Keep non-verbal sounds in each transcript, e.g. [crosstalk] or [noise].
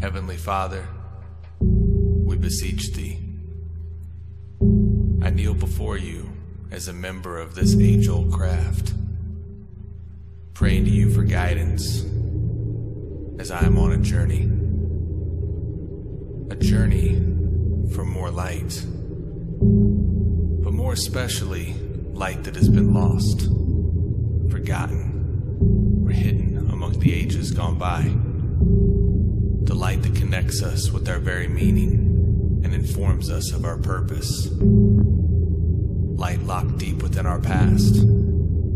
Heavenly Father, we beseech thee. I kneel before you as a member of this age old craft, praying to you for guidance as I am on a journey. A journey for more light, but more especially light that has been lost, forgotten, or hidden among the ages gone by. The light that connects us with our very meaning and informs us of our purpose. Light locked deep within our past,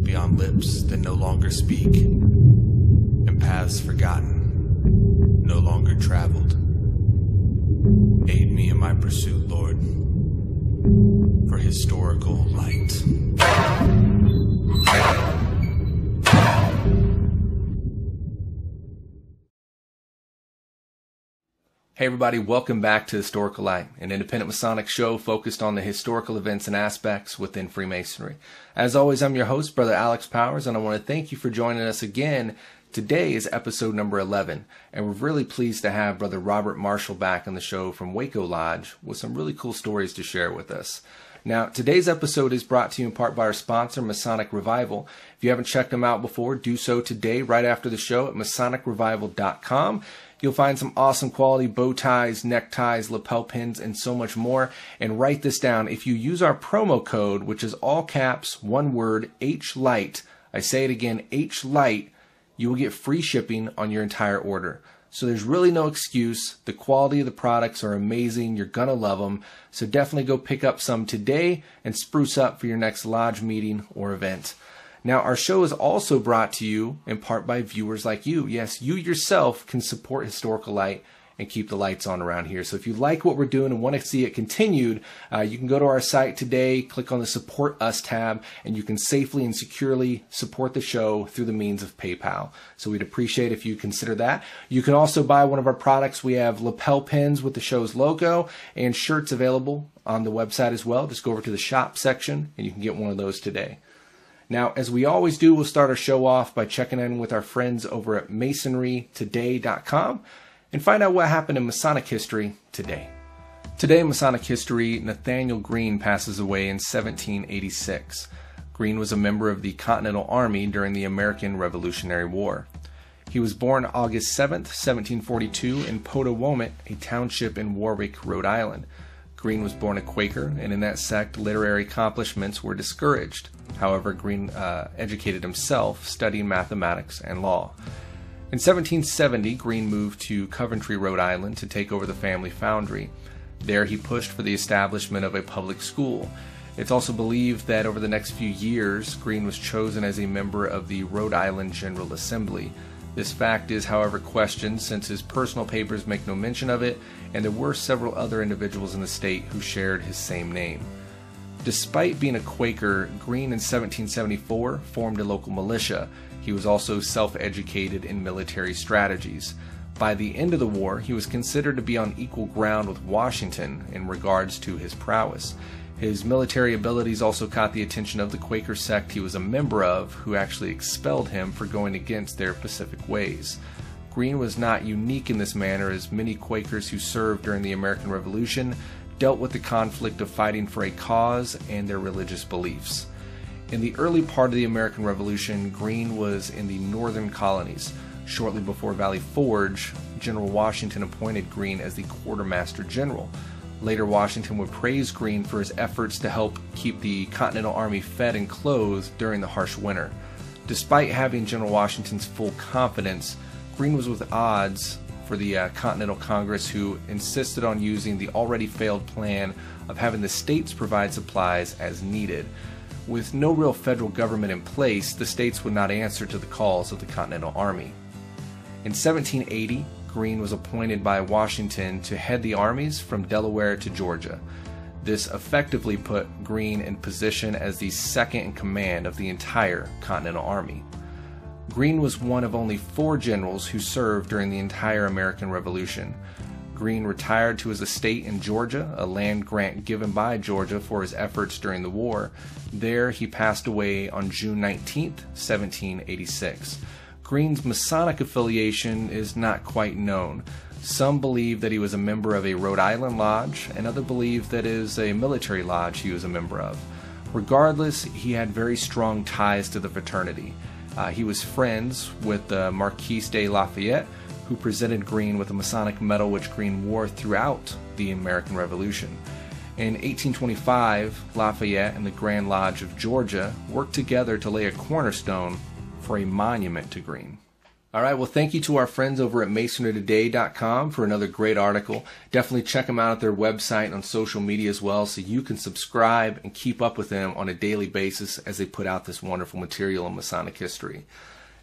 beyond lips that no longer speak, and paths forgotten, no longer traveled. Aid me in my pursuit, Lord, for historical light. Hey everybody, welcome back to Historical Light, an independent Masonic show focused on the historical events and aspects within Freemasonry. As always, I'm your host, Brother Alex Powers, and I want to thank you for joining us again. Today is episode number 11, and we're really pleased to have Brother Robert Marshall back on the show from Waco Lodge with some really cool stories to share with us. Now, today's episode is brought to you in part by our sponsor, Masonic Revival. If you haven't checked them out before, do so today, right after the show at MasonicRevival.com. You'll find some awesome quality bow ties, neckties, lapel pins, and so much more. And write this down. If you use our promo code, which is all caps, one word, H Light, I say it again, H Light, you will get free shipping on your entire order. So there's really no excuse. The quality of the products are amazing. You're going to love them. So definitely go pick up some today and spruce up for your next lodge meeting or event. Now, our show is also brought to you in part by viewers like you. Yes, you yourself can support Historical Light and keep the lights on around here. So if you like what we're doing and want to see it continued, uh, you can go to our site today, click on the Support Us tab, and you can safely and securely support the show through the means of PayPal. So we'd appreciate if you consider that. You can also buy one of our products. We have lapel pins with the show's logo and shirts available on the website as well. Just go over to the shop section and you can get one of those today. Now, as we always do, we'll start our show off by checking in with our friends over at masonrytoday.com and find out what happened in Masonic history today. Today in Masonic history, Nathanael Greene passes away in 1786. Greene was a member of the Continental Army during the American Revolutionary War. He was born August 7, 1742, in Potowomut, a township in Warwick, Rhode Island. Greene was born a Quaker, and in that sect, literary accomplishments were discouraged. However, Greene uh, educated himself, studying mathematics and law. In 1770, Greene moved to Coventry, Rhode Island to take over the family foundry. There, he pushed for the establishment of a public school. It's also believed that over the next few years, Greene was chosen as a member of the Rhode Island General Assembly. This fact is, however, questioned since his personal papers make no mention of it, and there were several other individuals in the state who shared his same name. Despite being a Quaker, Greene in 1774 formed a local militia. He was also self educated in military strategies. By the end of the war, he was considered to be on equal ground with Washington in regards to his prowess. His military abilities also caught the attention of the Quaker sect he was a member of, who actually expelled him for going against their Pacific ways. Greene was not unique in this manner, as many Quakers who served during the American Revolution dealt with the conflict of fighting for a cause and their religious beliefs. In the early part of the American Revolution, Greene was in the northern colonies. Shortly before Valley Forge, General Washington appointed Greene as the quartermaster general. Later, Washington would praise Greene for his efforts to help keep the Continental Army fed and clothed during the harsh winter. Despite having General Washington's full confidence, Greene was with odds for the uh, Continental Congress, who insisted on using the already failed plan of having the states provide supplies as needed. With no real federal government in place, the states would not answer to the calls of the Continental Army. In 1780, Greene was appointed by Washington to head the armies from Delaware to Georgia. This effectively put Greene in position as the second in command of the entire Continental Army. Greene was one of only four generals who served during the entire American Revolution. Greene retired to his estate in Georgia, a land grant given by Georgia for his efforts during the war. There, he passed away on June 19, 1786. Greene's Masonic affiliation is not quite known. Some believe that he was a member of a Rhode Island lodge, and others believe that it is a military lodge he was a member of. Regardless, he had very strong ties to the fraternity. Uh, he was friends with the Marquis de Lafayette, who presented Greene with a Masonic medal which Greene wore throughout the American Revolution. In 1825, Lafayette and the Grand Lodge of Georgia worked together to lay a cornerstone for a monument to Greene. All right, well, thank you to our friends over at masonrytoday.com for another great article. Definitely check them out at their website and on social media as well so you can subscribe and keep up with them on a daily basis as they put out this wonderful material on Masonic history.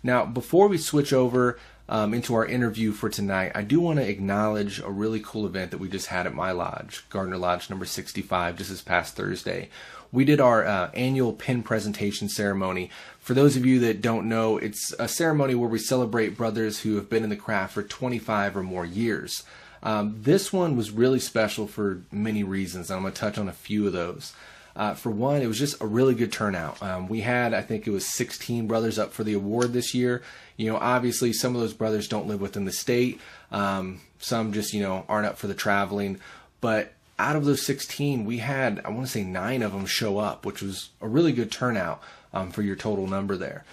Now, before we switch over um, into our interview for tonight, I do want to acknowledge a really cool event that we just had at my lodge, Gardner Lodge number 65, just this past Thursday. We did our uh, annual pin presentation ceremony. For those of you that don't know, it's a ceremony where we celebrate brothers who have been in the craft for 25 or more years. Um, this one was really special for many reasons, and I'm going to touch on a few of those. Uh, for one, it was just a really good turnout. Um, we had, I think it was 16 brothers up for the award this year. You know, obviously, some of those brothers don't live within the state. Um, some just, you know, aren't up for the traveling. But out of those 16, we had, I want to say, nine of them show up, which was a really good turnout um, for your total number there.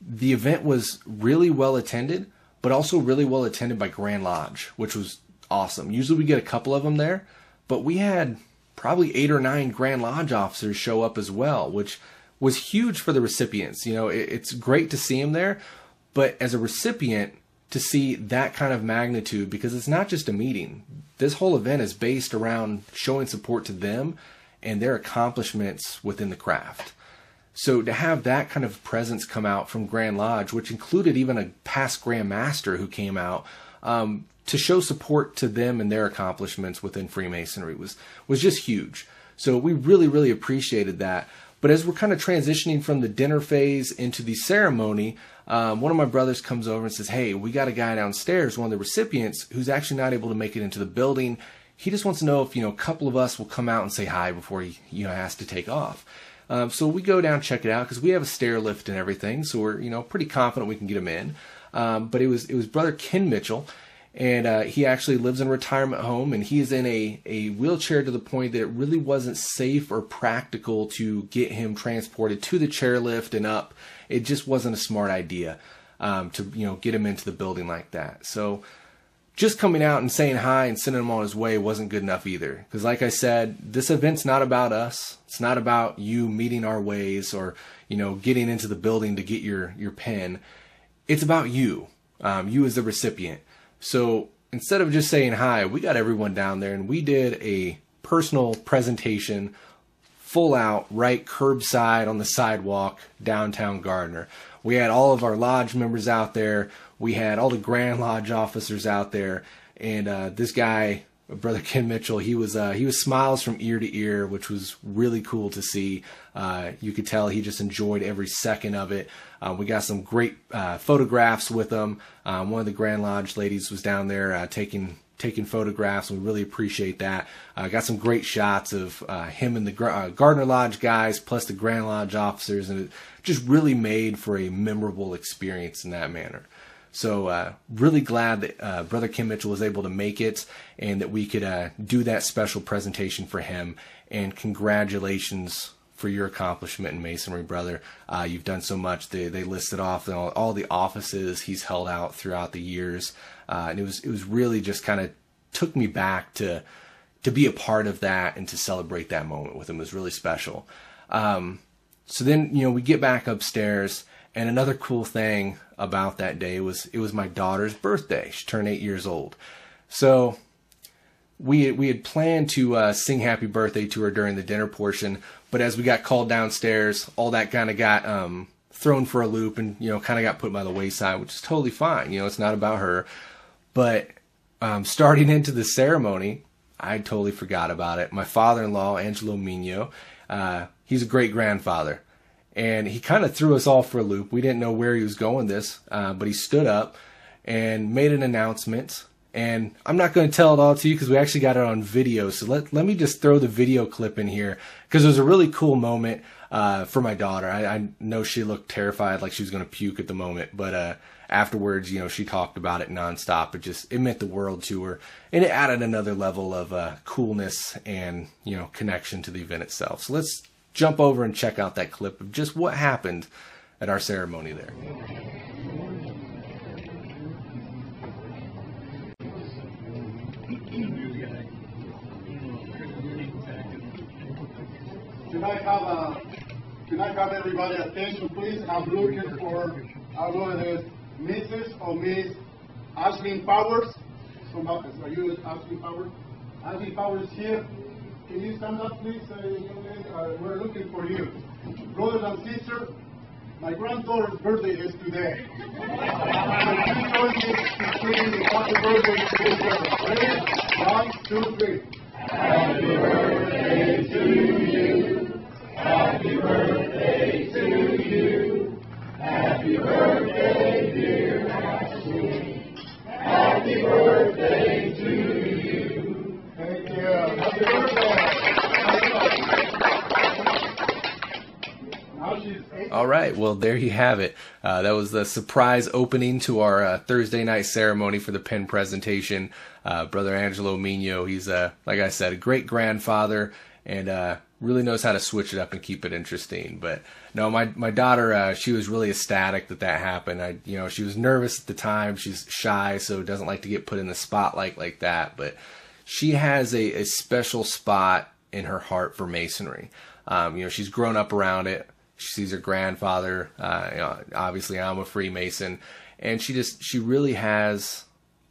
The event was really well attended, but also really well attended by Grand Lodge, which was awesome. Usually we get a couple of them there, but we had probably eight or nine Grand Lodge officers show up as well, which was huge for the recipients. You know, it, it's great to see them there, but as a recipient, to see that kind of magnitude because it's not just a meeting. This whole event is based around showing support to them and their accomplishments within the craft. So to have that kind of presence come out from Grand Lodge, which included even a past Grand Master who came out um, to show support to them and their accomplishments within Freemasonry was was just huge. So we really really appreciated that. But as we're kind of transitioning from the dinner phase into the ceremony, um, one of my brothers comes over and says, Hey, we got a guy downstairs, one of the recipients, who's actually not able to make it into the building. He just wants to know if, you know, a couple of us will come out and say hi before he, you know, has to take off. Um, so we go down, check it out, because we have a stair lift and everything, so we're, you know, pretty confident we can get him in. Um, but it was, it was brother Ken Mitchell, and uh, he actually lives in a retirement home and he is in a, a wheelchair to the point that it really wasn't safe or practical to get him transported to the chairlift and up it just wasn't a smart idea um, to you know get him into the building like that so just coming out and saying hi and sending him on his way wasn't good enough either. Because like i said this event's not about us. It's not about you meeting our ways or you know getting into the building to get your your pen. It's about you. Um, you as the recipient. So instead of just saying hi, we got everyone down there and we did a personal presentation, full out, right curbside on the sidewalk, downtown Gardner. We had all of our lodge members out there. We had all the Grand Lodge officers out there, and uh, this guy brother Ken Mitchell, he was uh, he was smiles from ear to ear, which was really cool to see. Uh, you could tell he just enjoyed every second of it. Uh, we got some great uh, photographs with him. Um, one of the Grand Lodge ladies was down there uh, taking taking photographs. We really appreciate that. Uh, got some great shots of him and the Gardner Lodge guys, plus the Grand Lodge officers, and it just really made for a memorable experience in that manner. So uh, really glad that uh, Brother Kim Mitchell was able to make it and that we could uh, do that special presentation for him. And congratulations for your accomplishment in masonry, brother. Uh, you've done so much. They, they listed off all, the offices he's held out throughout the years, uh, and it was it was really just kind of took me back to to be a part of that and to celebrate that moment with him it was really special. Um, so then you know we get back upstairs and another cool thing about that day was it was my daughter's birthday. She turned eight years old. So we we had planned to uh, sing happy birthday to her during the dinner portion, but as we got called downstairs, all that kind of got um, thrown for a loop and you know kind of got put by the wayside, which is totally fine. You know, it's not about her. But um, starting [laughs] into the ceremony, I totally forgot about it. My father-in-law, Angelo Mino, uh, he's a great grandfather and he kind of threw us all for a loop. We didn't know where he was going this, uh, but he stood up and made an announcement. And I'm not going to tell it all to you because we actually got it on video. So let, let me just throw the video clip in here because it was a really cool moment uh, for my daughter. I, I, know she looked terrified, like she was going to puke at the moment, but uh, afterwards, you know, she talked about it nonstop. It just it meant the world to her, and it added another level of uh, coolness and you know connection to the event itself. So let's jump over and check out that clip of just what happened at our ceremony there. Can I have a, can I have everybody attention, please? I'm looking for, I don't Mrs. or Miss Ashley Powers. Somebody, are you Ashley Powers? Ashley Powers here. Can you stand up, please? Uh, we're looking for you. Brothers and sisters, my granddaughter's birthday is today. so please join me to sing happy birthday to girl. Ready? One, two, three. Happy birthday to you. Happy birthday to you. Happy birthday, dear Ashley. Happy birthday All right, well, there you have it. Uh, that was the surprise opening to our uh, Thursday night ceremony for the pen presentation. Uh, Brother Angelo Mino, he's, uh, like I said, a great grandfather and uh, really knows how to switch it up and keep it interesting. But no, my my daughter, uh, she was really ecstatic that that happened. I, you know, she was nervous at the time. She's shy, so doesn't like to get put in the spotlight like that. But she has a, a special spot in her heart for masonry. Um, you know, she's grown up around it. She sees her grandfather. Uh, you know, obviously, I'm a Freemason, and she just she really has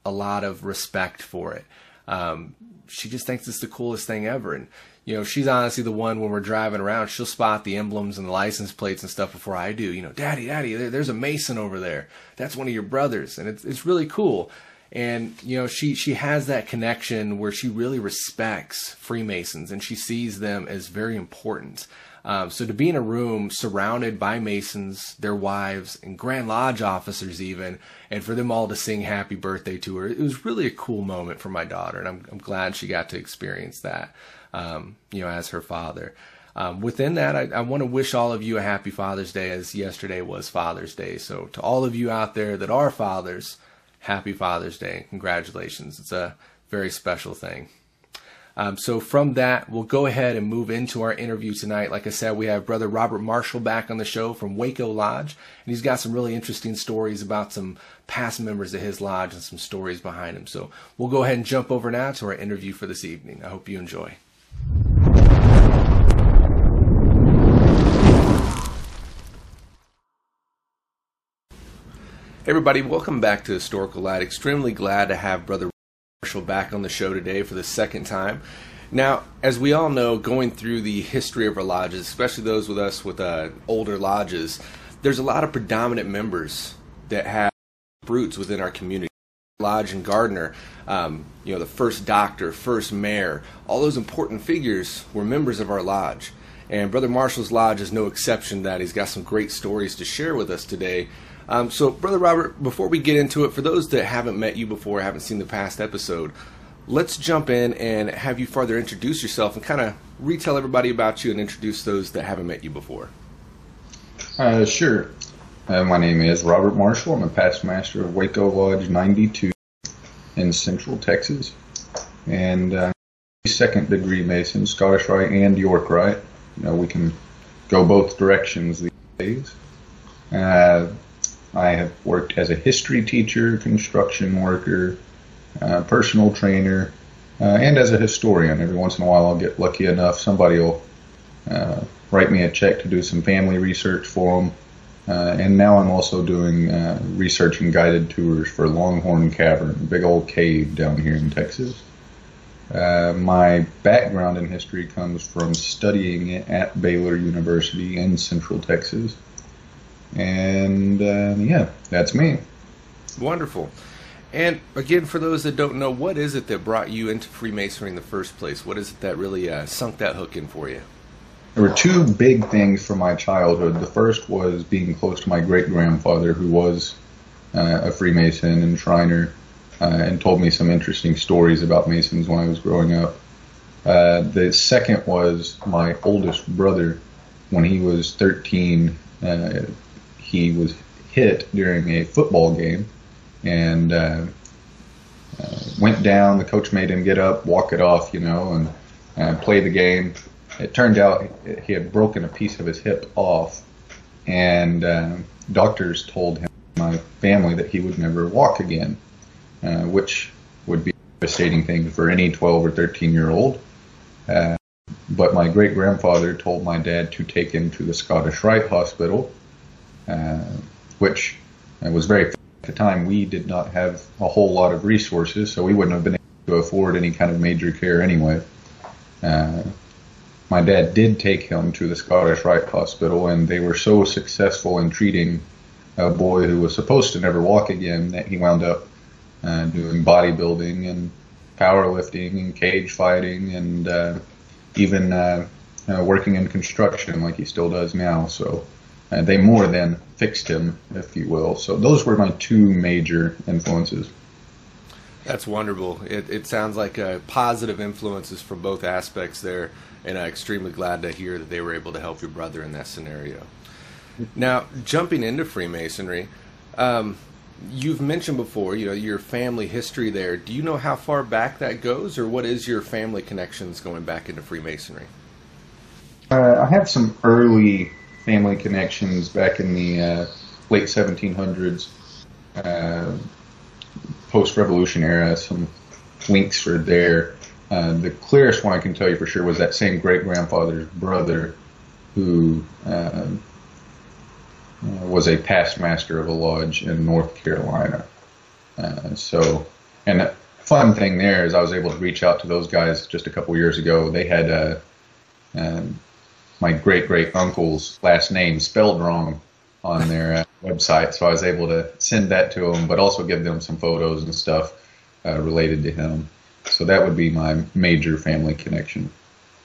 a lot of respect for it. Um, she just thinks it's the coolest thing ever, and you know, she's honestly the one when we're driving around, she'll spot the emblems and the license plates and stuff before I do. You know, Daddy, Daddy, there, there's a Mason over there. That's one of your brothers, and it's it's really cool. And you know, she she has that connection where she really respects Freemasons and she sees them as very important. Um, so to be in a room surrounded by Masons, their wives, and Grand Lodge officers, even, and for them all to sing happy birthday to her, it was really a cool moment for my daughter, and I'm, I'm glad she got to experience that um, you know, as her father. Um, within that, I, I want to wish all of you a happy Father's Day as yesterday was Father's Day. So, to all of you out there that are fathers, happy Father's Day. Congratulations. It's a very special thing. Um, so, from that, we'll go ahead and move into our interview tonight. Like I said, we have Brother Robert Marshall back on the show from Waco Lodge, and he's got some really interesting stories about some past members of his lodge and some stories behind him. So, we'll go ahead and jump over now to our interview for this evening. I hope you enjoy. Everybody, welcome back to Historical Light. Extremely glad to have Brother Marshall back on the show today for the second time. Now, as we all know, going through the history of our lodges, especially those with us with uh, older lodges, there's a lot of predominant members that have roots within our community. Lodge and Gardner, um, you know, the first doctor, first mayor, all those important figures were members of our lodge. And Brother Marshall's Lodge is no exception that. He's got some great stories to share with us today. Um, so, Brother Robert, before we get into it, for those that haven't met you before, haven't seen the past episode, let's jump in and have you further introduce yourself and kind of retell everybody about you and introduce those that haven't met you before. Uh, sure. Uh, my name is Robert Marshall. I'm a past master of Waco Lodge 92 in Central Texas, and uh, second degree Mason, Scottish Rite and York Rite. You know, we can go both directions these days. Uh, I have worked as a history teacher, construction worker, uh, personal trainer, uh, and as a historian. Every once in a while, I'll get lucky enough somebody will uh, write me a check to do some family research for them uh, and now I'm also doing uh, research and guided tours for Longhorn Cavern, big old cave down here in Texas. Uh, my background in history comes from studying at Baylor University in Central Texas. And uh, yeah, that's me. Wonderful. And again, for those that don't know, what is it that brought you into Freemasonry in the first place? What is it that really uh, sunk that hook in for you? There were two big things from my childhood. The first was being close to my great grandfather, who was uh, a Freemason and Shriner. uh, and told me some interesting stories about Masons when I was growing up. Uh, the second was my oldest brother. When he was 13, uh, he was hit during a football game and uh, uh, went down. The coach made him get up, walk it off, you know, and uh, play the game. It turned out he had broken a piece of his hip off, and uh, doctors told him, my family, that he would never walk again, uh, which would be a devastating thing for any 12 or 13 year old. Uh, but my great grandfather told my dad to take him to the Scottish Rite Hospital, which was very at the time we did not have a whole lot of resources, so we wouldn't have been able to afford any kind of major care anyway. Uh, my dad did take him to the Scottish Rite Hospital, and they were so successful in treating a boy who was supposed to never walk again that he wound up uh, doing bodybuilding and powerlifting and cage fighting and uh, even uh, uh working in construction like he still does now. So uh, they more than fixed him, if you will. So those were my two major influences. That's wonderful. It, it sounds like uh, positive influences from both aspects there, and I'm extremely glad to hear that they were able to help your brother in that scenario. Now, jumping into Freemasonry, um, you've mentioned before, you know, your family history there. Do you know how far back that goes, or what is your family connections going back into Freemasonry? Uh, I have some early family connections back in the uh, late 1700s, uh, post-revolution era. Some links are there. Uh, the clearest one I can tell you for sure was that same great grandfather's brother, who uh, was a past master of a lodge in North Carolina. Uh, so, and the fun thing there is I was able to reach out to those guys just a couple years ago. They had uh, um, my great great uncle's last name spelled wrong on their uh, website, so I was able to send that to them, but also give them some photos and stuff uh, related to him. So that would be my major family connection.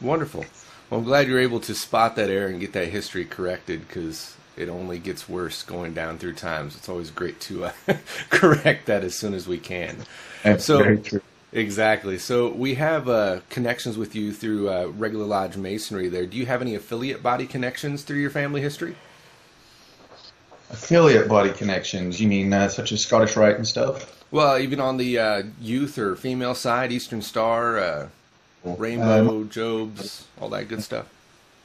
Wonderful. Well, I'm glad you're able to spot that error and get that history corrected because it only gets worse going down through times. It's always great to uh, [laughs] correct that as soon as we can. That's so, very true. Exactly. So we have uh, connections with you through uh, regular lodge masonry. There, do you have any affiliate body connections through your family history? Affiliate body connections? You mean uh, such as Scottish Rite and stuff? Well, even on the uh, youth or female side, Eastern Star, uh, Rainbow, um, Jobs, all that good stuff.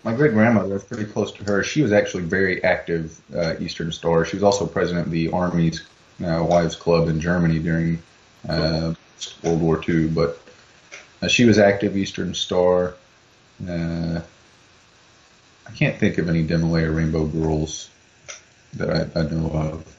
My great grandmother, was pretty close to her. She was actually very active uh, Eastern Star. She was also president of the Army's Wives Club in Germany during. World War II, but uh, she was active Eastern Star. Uh, I can't think of any DeMolay Rainbow Girls that I, I, know of,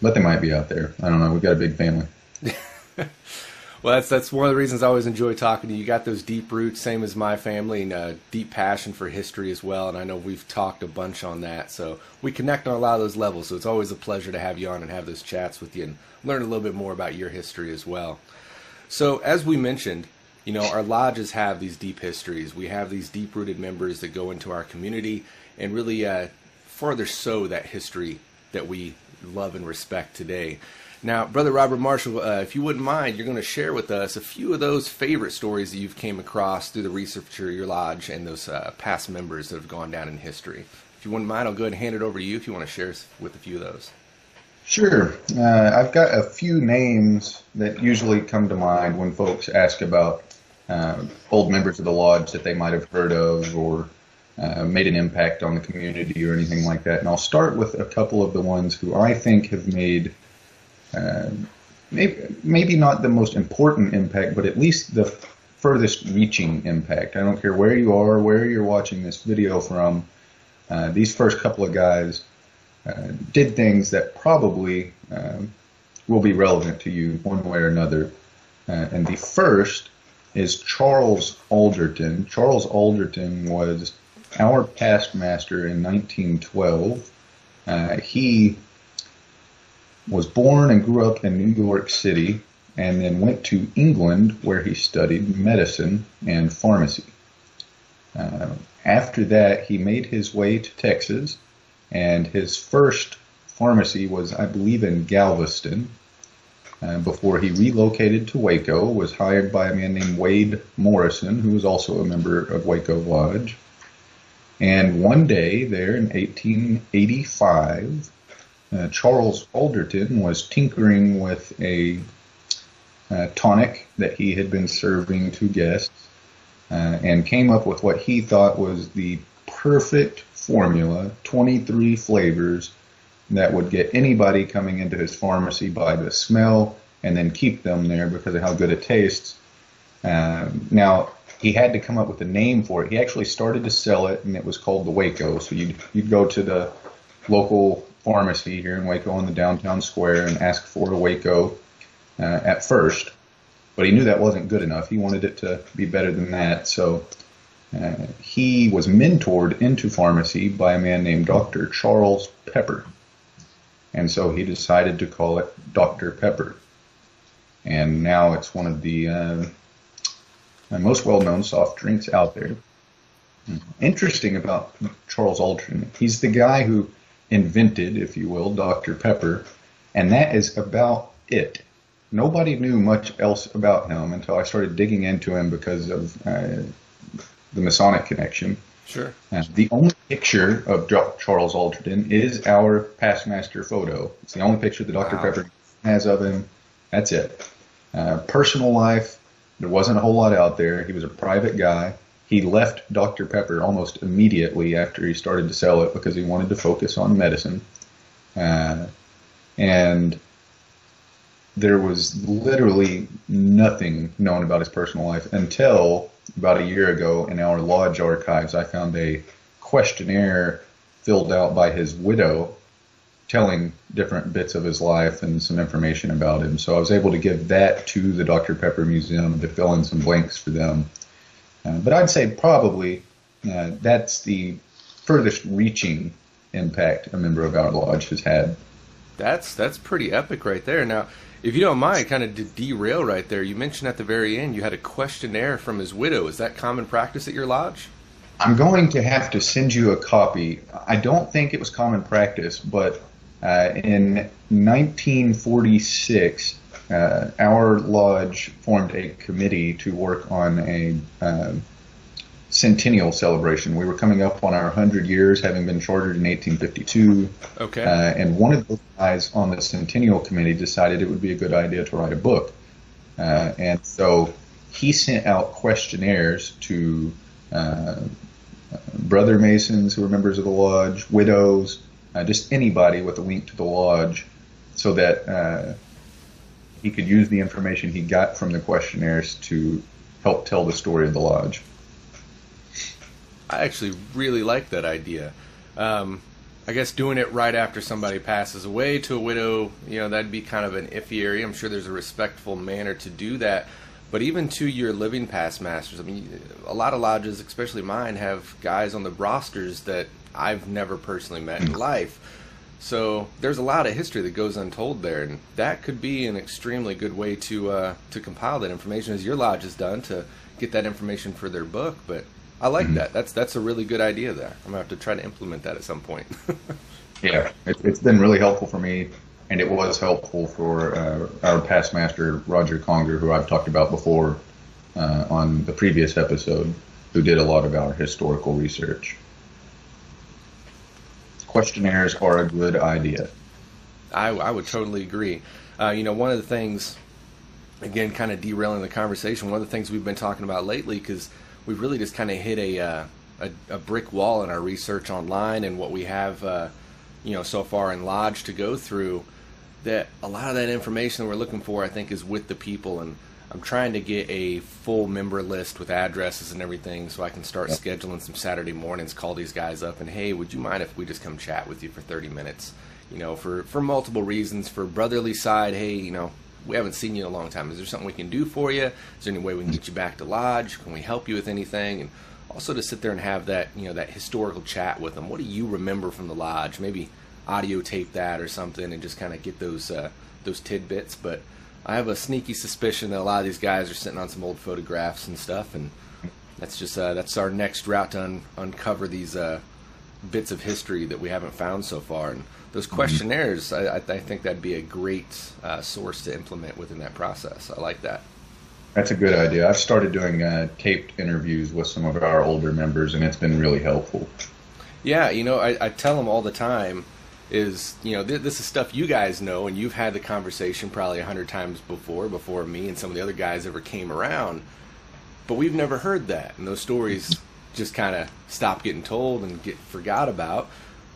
but they might be out there. I don't know. We've got a big family. [laughs] well, that's that's one of the reasons I always enjoy talking to you. You got those deep roots, same as my family, and a deep passion for history as well. And I know we've talked a bunch on that, so we connect on a lot of those levels. So it's always a pleasure to have you on and have those chats with you and learn a little bit more about your history as well. So, as we mentioned, you know, our lodges have these deep histories. We have these deep rooted members that go into our community and really uh, further sow that history that we love and respect today. Now, Brother Robert Marshall, uh, if you wouldn't mind, you're going to share with us a few of those favorite stories that you've came across through the research of your lodge and those uh, past members that have gone down in history. If you wouldn't mind, I'll go ahead and hand it over to you if you want to share with a few of those. Sure. Uh, I've got a few names that usually come to mind when folks ask about uh, old members of the lodge that they might have heard of or uh, made an impact on the community or anything like that. And I'll start with a couple of the ones who I think have made uh, maybe, maybe not the most important impact, but at least the furthest reaching impact. I don't care where you are, where you're watching this video from. Uh, these first couple of guys uh, did things that probably um, will be relevant to you one way or another. Uh, and the first is Charles Alderton. Charles Alderton was our past master in 1912. Uh, he was born and grew up in New York City and then went to England where he studied medicine and pharmacy. Uh, after that, he made his way to Texas and his first pharmacy was, I believe, in Galveston. uh, before he relocated to Waco, was hired by a man named Wade Morrison, who was also a member of Waco Lodge. And one day there in 1885, uh, Charles Alderton was tinkering with a uh, tonic that he had been serving to guests uh, and came up with what he thought was the perfect formula 23 flavors that would get anybody coming into his pharmacy by the smell and then keep them there because of how good it tastes. Um, now, he had to come up with a name for it. He actually started to sell it, and it was called the Waco. So you'd, you'd go to the local pharmacy here in Waco on the downtown square and ask for a Waco uh, at first. But he knew that wasn't good enough. He wanted it to be better than that. So uh, he was mentored into pharmacy by a man named Dr. Charles Pepper. And so he decided to call it Dr. Pepper. And now it's one of the uh, most well known soft drinks out there. Interesting about Charles Alderton, he's the guy who invented, if you will, Dr. Pepper, and that is about it. Nobody knew much else about him until I started digging into him because of uh, the Masonic connection. Sure. Uh, the only picture of Charles Alderton is our past master photo. It's the only picture that Dr. Wow. Pepper has of him. That's it. Uh, personal life, there wasn't a whole lot out there. He was a private guy. He left Dr. Pepper almost immediately after he started to sell it because he wanted to focus on medicine. Uh, and there was literally nothing known about his personal life until about a year ago in our lodge archives. I found a questionnaire filled out by his widow telling different bits of his life and some information about him. So I was able to give that to the Dr. Pepper Museum to fill in some blanks for them. Uh, but I'd say probably uh, that's the furthest reaching impact a member of our lodge has had. That's that's pretty epic right there. Now, if you don't mind, kind of to derail right there, you mentioned at the very end you had a questionnaire from his widow. Is that common practice at your lodge? I'm going to have to send you a copy. I don't think it was common practice, but uh, in 1946, uh, our lodge formed a committee to work on a uh, centennial celebration. We were coming up on our 100 years, having been chartered in 1852. Okay. Uh, and one of the guys on the centennial committee decided it would be a good idea to write a book. Uh, and so he sent out questionnaires to uh, brother masons who were members of the lodge, widows, just anybody with a link to the lodge, so that he could use the information he got from the questionnaires to help tell the story of the lodge. I actually really like that idea. Um, I guess doing it right after somebody passes away to a widow, you know, that'd be kind of an iffy area. I'm sure there's a respectful manner to do that. But even to your living past masters, I mean, a lot of lodges, especially mine, have guys on the rosters that I've never personally met in life. So there's a lot of history that goes untold there, and that could be an extremely good way to uh, to compile that information, as your lodge has done to get that information for their book. But I like mm-hmm. that. That's that's a really good idea there. I'm gonna have to try to implement that at some point. [laughs] yeah, it, has been really helpful for me, and it was helpful for uh, our past master Roger Conger, who I've talked about before uh, on the previous episode, who did a lot of our historical research questionnaires are a good idea. I, I would totally agree. Uh, you know, one of the things, again, kind of derailing the conversation, one of the things we've been talking about lately, because we've really just kind of hit a, uh, a, a brick wall in our research online and what we have, uh, you know, so far in Lodge to go through. That a lot of that information that we're looking for, I think, is with the people and I'm trying to get a full member list with addresses and everything so I can start yep. scheduling some Saturday mornings, call these guys up and hey, would you mind if we just come chat with you for 30 minutes? You know, for for multiple reasons. For brotherly side, hey, you know, we haven't seen you in a long time. Is there something we can do for you? Is there any way we can get you back to lodge? Can we help you with anything? And also to sit there and have that, you know, that historical chat with them. What do you remember from the lodge? Maybe audio tape that or something and just kind of get those uh, those tidbits, but I have a sneaky suspicion that a lot of these guys are sitting on some old photographs and stuff, and that's just uh, that's our next route to un- uncover these uh, bits of history that we haven't found so far. And those questionnaires, mm-hmm. I, I, think that'd be a great uh, source to implement within that process. I like that. That's a good idea. I've started doing uh, taped interviews with some of our older members, and it's been really helpful. Yeah, you know, I, I tell them all the time is you know th- this is stuff you guys know and you've had the conversation probably a hundred times before before me and some of the other guys ever came around but we've never heard that and those stories just kind of stop getting told and get forgot about.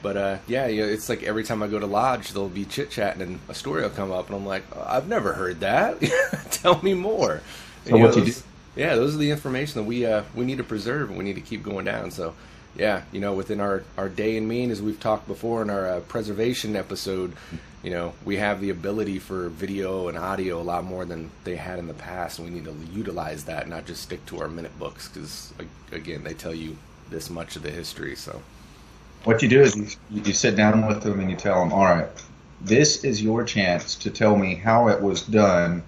But uh, yeah you know, it's like every time i go to lodge they'll be chit-chatting and a story will come up and i'm like i've never heard that. [laughs] Tell me more. So and, what you, those, do yeah those are the information that we uh, we need to preserve and we need to keep going down. So yeah, you know, within our, our day and mean, as we've talked before in our uh, preservation episode, you know, we have the ability for video and audio a lot more than they had in the past, and we need to utilize that, not just stick to our minute books, because again, they tell you this much of the history. So, what you do is you, you sit down with them and you tell them, all right, this is your chance to tell me how it was done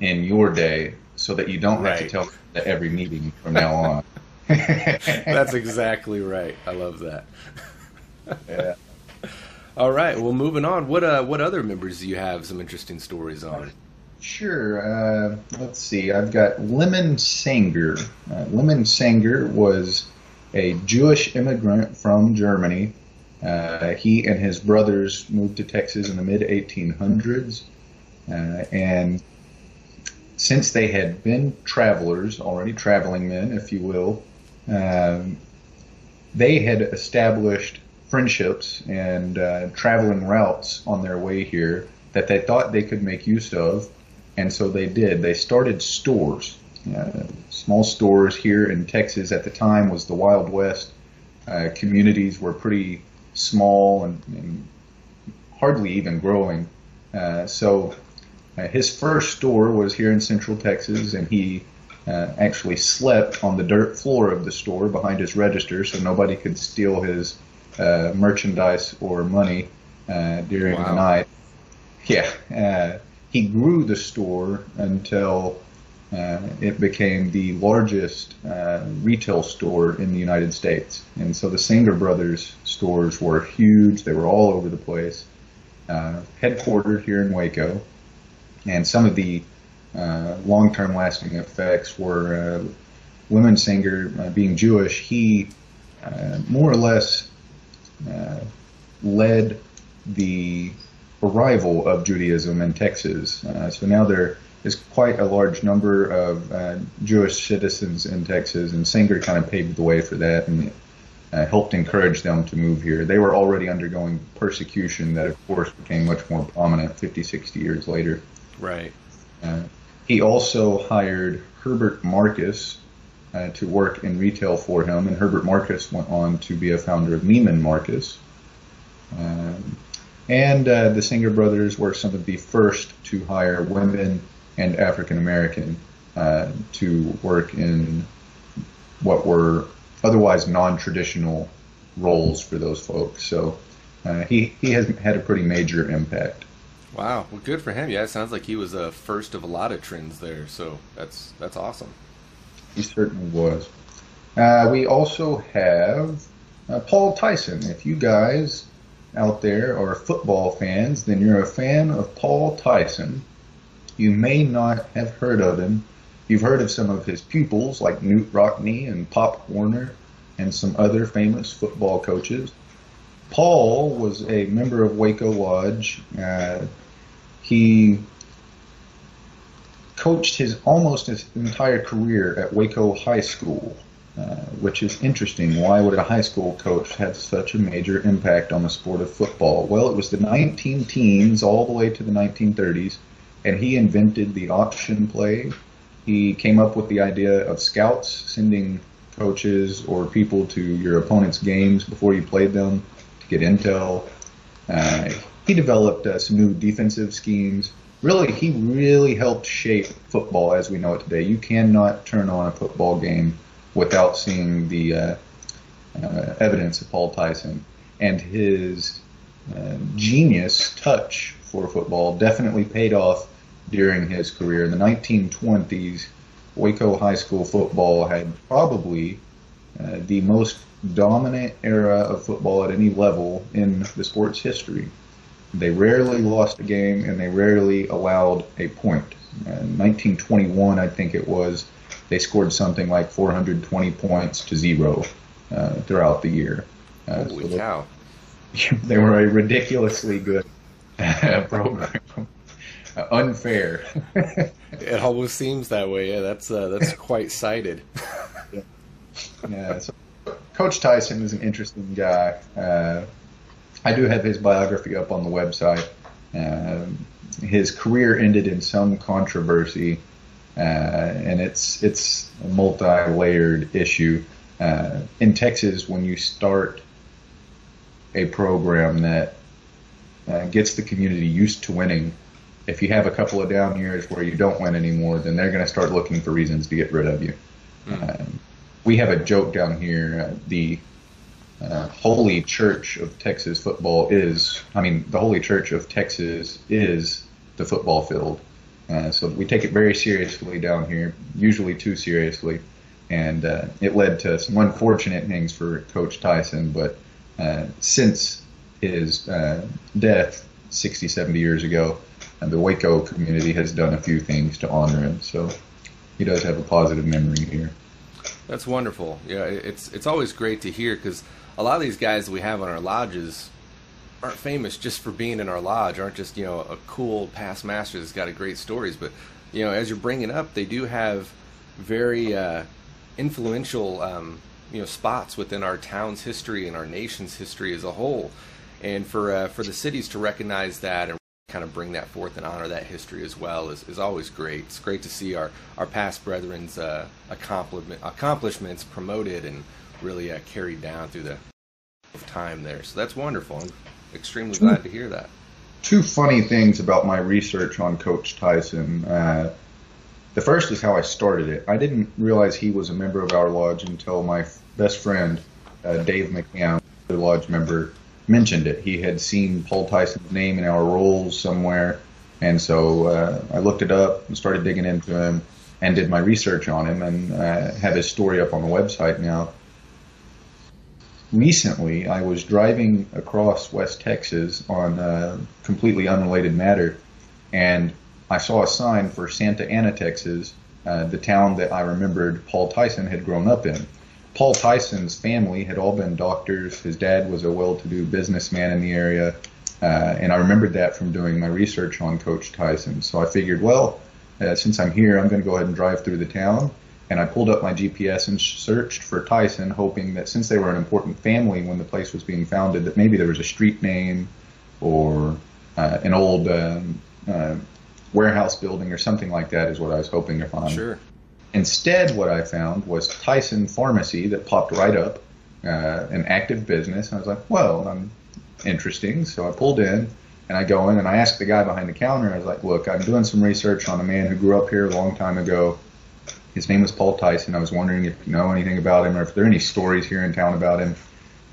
in your day, so that you don't right. have to tell at every meeting from now on. That's exactly right. I love that. yeah. All right. Well, moving on. What uh, what other members do you have some interesting stories on? Sure. Uh, let's see. I've got Lehman Sanger. Uh, Lehman Sanger was a Jewish immigrant from Germany. Uh, he and his brothers moved to Texas in the mid 1800s, uh, and since they had been travelers, already traveling men, if you will, they had established friendships and uh, traveling routes on their way here that they thought they could make use of, and so they did. They started stores, uh, small stores here in Texas. At the time, was the Wild West. Uh, communities were pretty small and, and hardly even growing. Uh, so uh, his first store was here in Central Texas, and he uh, actually slept on the dirt floor of the store behind his register so nobody could steal his uh, merchandise or money uh, during wow. the night. Yeah, uh, he grew the store until uh, it became the largest uh, retail store in the United States. And so the Sanger Brothers stores were huge. They were all over the place. headquartered here in Waco. And some of the uh, long-term lasting effects were uh, Lehman Sanger uh, being Jewish. He uh, more or less uh, led the arrival of Judaism in Texas. Uh, so now there is quite a large number of Jewish citizens in Texas, and Sanger kind of paved the way for that and helped encourage them to move here. They were already undergoing persecution that, of course, became much more prominent 50, 60 years later. Right. Uh, he also hired Herbert Marcus uh, to work in retail for him, and Herbert Marcus went on to be a founder of Neiman Marcus. Um, and uh, the Sanger brothers were some of the first to hire women and African American uh, to work in what were otherwise non-traditional roles for those folks. So uh, he he has had a pretty major impact. Wow, well, good for him. Yeah, it sounds like he was a first of a lot of trends there. So that's that's awesome. He certainly was. Uh, we also have uh, Paul Tyson. If you guys out there are football fans, then you're a fan of Paul Tyson. You may not have heard of him. You've heard of some of his pupils like Knute Rockne and Pop Warner and some other famous football coaches. Paul was a member of Waco Lodge. Uh, he coached his almost his entire career at Waco High School, uh, which is interesting. Why would a high school coach have such a major impact on the sport of football? Well, it was the 19 teens all the way to the 1930s, and he invented the option play. He came up with the idea of scouts sending coaches or people to your opponent's games before you played them to get intel. Uh, he developed uh, some new defensive schemes. Really, he really helped shape football as we know it today. You cannot turn on a football game without seeing the uh, uh, evidence of Paul Tyson and his uh, genius touch for football definitely paid off during his career. In the 1920s, Waco High School football had probably uh, the most dominant era of football at any level in the sport's history. They rarely lost a game and they rarely allowed a point. In 1921, I think it was, they scored something like 420 points to zero uh, throughout the year. Uh, Holy so cow. They, [laughs] they were a ridiculously good program. Uh, unfair. [laughs] it almost seems that way. Yeah, that's uh, that's [laughs] quite cited. yeah. yeah so Coach Tyson is an interesting guy. Uh, I do have his biography up on the website. Uh, his career ended in some controversy, uh, and it's it's a multi-layered issue. Uh, in Texas, when you start a program that uh, gets the community used to winning, if you have a couple of down years where you don't win anymore, then they're going to start looking for reasons to get rid of you. Mm. we have a joke down here. Uh, the uh, Holy Church of Texas football is, I mean, the Holy Church of Texas is the football field. Uh, so we take it very seriously down here, usually too seriously. And uh, it led to some unfortunate things for Coach Tyson, but uh, since his uh, death 60, 70 years ago, and the Waco community has done a few things to honor him. So he does have a positive memory here. That's wonderful. Yeah, it's it's always great to hear because a lot of these guys we have on our lodges aren't famous just for being in our lodge, aren't just you know a cool past master that's got a great stories, but you know as you're bringing up, they do have very uh, influential um, you know spots within our town's history and our nation's history as a whole, and for uh, for the cities to recognize that and kind of bring that forth and honor that history as well is, is always great. It's great to see our, our past brethren's uh, accomplishments promoted and really uh, carried down through the time there. So that's wonderful. I'm extremely glad to hear that. Two funny things about my research on Coach Tyson. Uh, the first is how I started it. I didn't realize he was a member of our lodge until my best friend, uh, Dave McCann, the lodge member, mentioned it. He had seen Paul Tyson's name in our rolls somewhere, and so uh, I looked it up and started digging into him and did my research on him and uh, have his story up on the website now. Recently, I was driving across West Texas on a completely unrelated matter, and I saw a sign for Santa Anna, Texas, uh, the town that I remembered Paul Tyson had grown up in. Paul Tyson's family had all been doctors. His dad was a well-to-do businessman in the area, uh, and I remembered that from doing my research on Coach Tyson. So I figured, well, uh, since I'm here, I'm going to go ahead and drive through the town. And I pulled up my GPS and searched for Tyson, hoping that since they were an important family when the place was being founded, that maybe there was a street name or uh, an old um, uh, warehouse building or something like that is what I was hoping to find. Sure. Instead, what I found was Tyson Pharmacy that popped right up, uh, an active business. I was like, well, I'm interesting. So I pulled in and I go in and I ask the guy behind the counter, I was like, look, I'm doing some research on a man who grew up here a long time ago. His name was Paul Tyson. I was wondering if you know anything about him or if there are any stories here in town about him.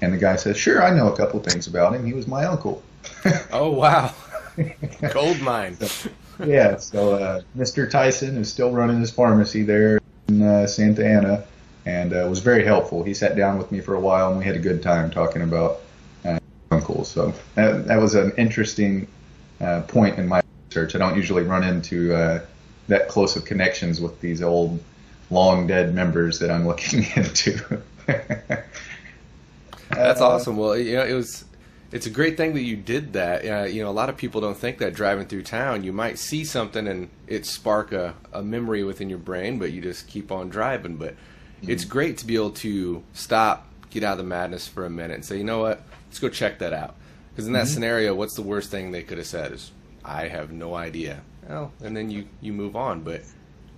And the guy says, sure, I know a couple of things about him. He was my uncle. [laughs] oh, wow. [laughs] Gold mine. so, yeah, so uh, Mr. Tyson is still running his pharmacy there in uh, Santa Anna, and uh, was very helpful. He sat down with me for a while, and we had a good time talking about uh, uncles. So that, that was an interesting uh, point in my research. I don't usually run into uh, that close of connections with these old, long dead members that I'm looking [laughs] into. That's awesome. Well, you know, it was it's a great thing that you did that. Uh, you know, a lot of people don't think that driving through town, you might see something and it spark a, a memory within your brain, but you just keep on driving. But mm-hmm. it's great to be able to stop, get out of the madness for a minute, and say, you know what, let's go check that out. Because in that mm-hmm. scenario, what's the worst thing they could have said is, I have no idea. Well, and then you you move on. But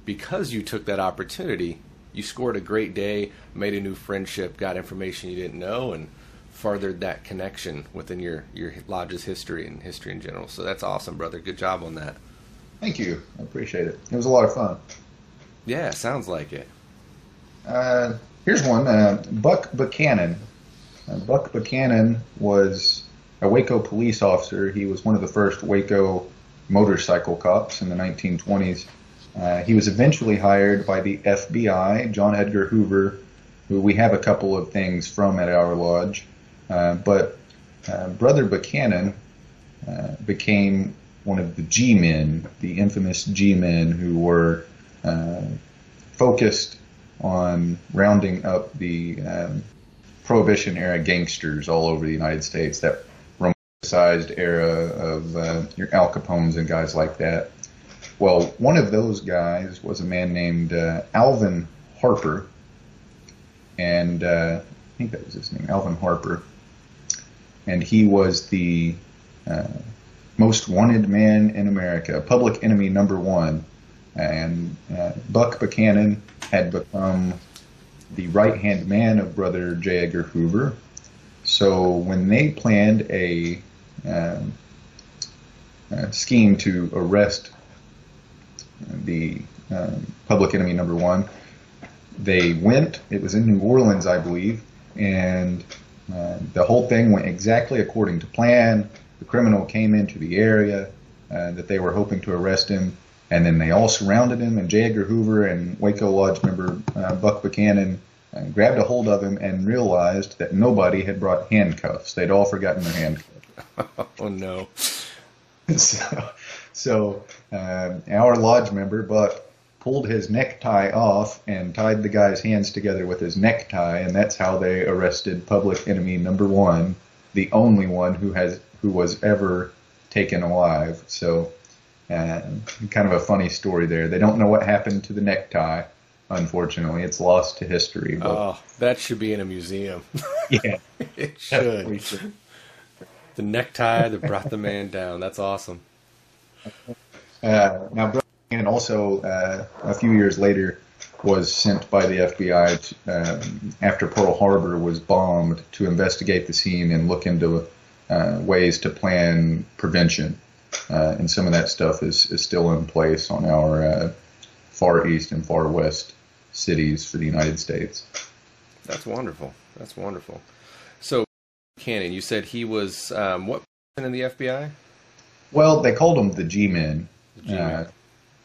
because you took that opportunity, you scored a great day, made a new friendship, got information you didn't know, and furthered that connection within your your lodge's history and history in general. So that's awesome, brother. Good job on that. Thank you. I appreciate it. It was a lot of fun. Yeah, sounds like it. Uh, here's one. Uh, Buck Buchanan. Uh, Buck Buchanan was a Waco police officer. He was one of the first Waco motorcycle cops in the 1920s. Uh, he was eventually hired by the FBI. John Edgar Hoover who we have a couple of things from at our lodge. Uh, but uh, Brother Buchanan uh, became one of the G men, the infamous G men who were uh, focused on rounding up the um, Prohibition era gangsters all over the United States, that romanticized era of uh, your Al Capones and guys like that. Well, one of those guys was a man named uh, Alvin Harper, and uh, I think that was his name, Alvin Harper, and he was the uh, most wanted man in America, public enemy number one. And uh, Buck Buchanan had become the right hand man of Brother J. Edgar Hoover. So when they planned a, um, a scheme to arrest the um, public enemy number one, they went. It was in New Orleans, I believe, and uh, the whole thing went exactly according to plan. The criminal came into the area uh, that they were hoping to arrest him, and then they all surrounded him. And J. Edgar Hoover and Waco Lodge member uh, Buck Buchanan uh, grabbed a hold of him and realized that nobody had brought handcuffs. They'd all forgotten their handcuffs. [laughs] oh no! so, so uh, our lodge member Buck pulled his necktie off and tied the guy's hands together with his necktie, and that's how they arrested public enemy number one, the only one who has who was ever taken alive. So, uh, kind of a funny story there. They don't know what happened to the necktie. Unfortunately, it's lost to history. But, oh, that should be in a museum. yeah, [laughs] it should. The necktie that brought the man down. That's awesome. Uh, now, and also uh, a few years later was sent by the FBI to, um, after Pearl Harbor was bombed to investigate the scene and look into uh, ways to plan prevention. Uh, and some of that stuff is, is still in place on our uh, far east and far west cities for the United States. That's wonderful. That's wonderful. Cannon, you said he was um, what in the FBI? Well, they called him the G-men. Uh,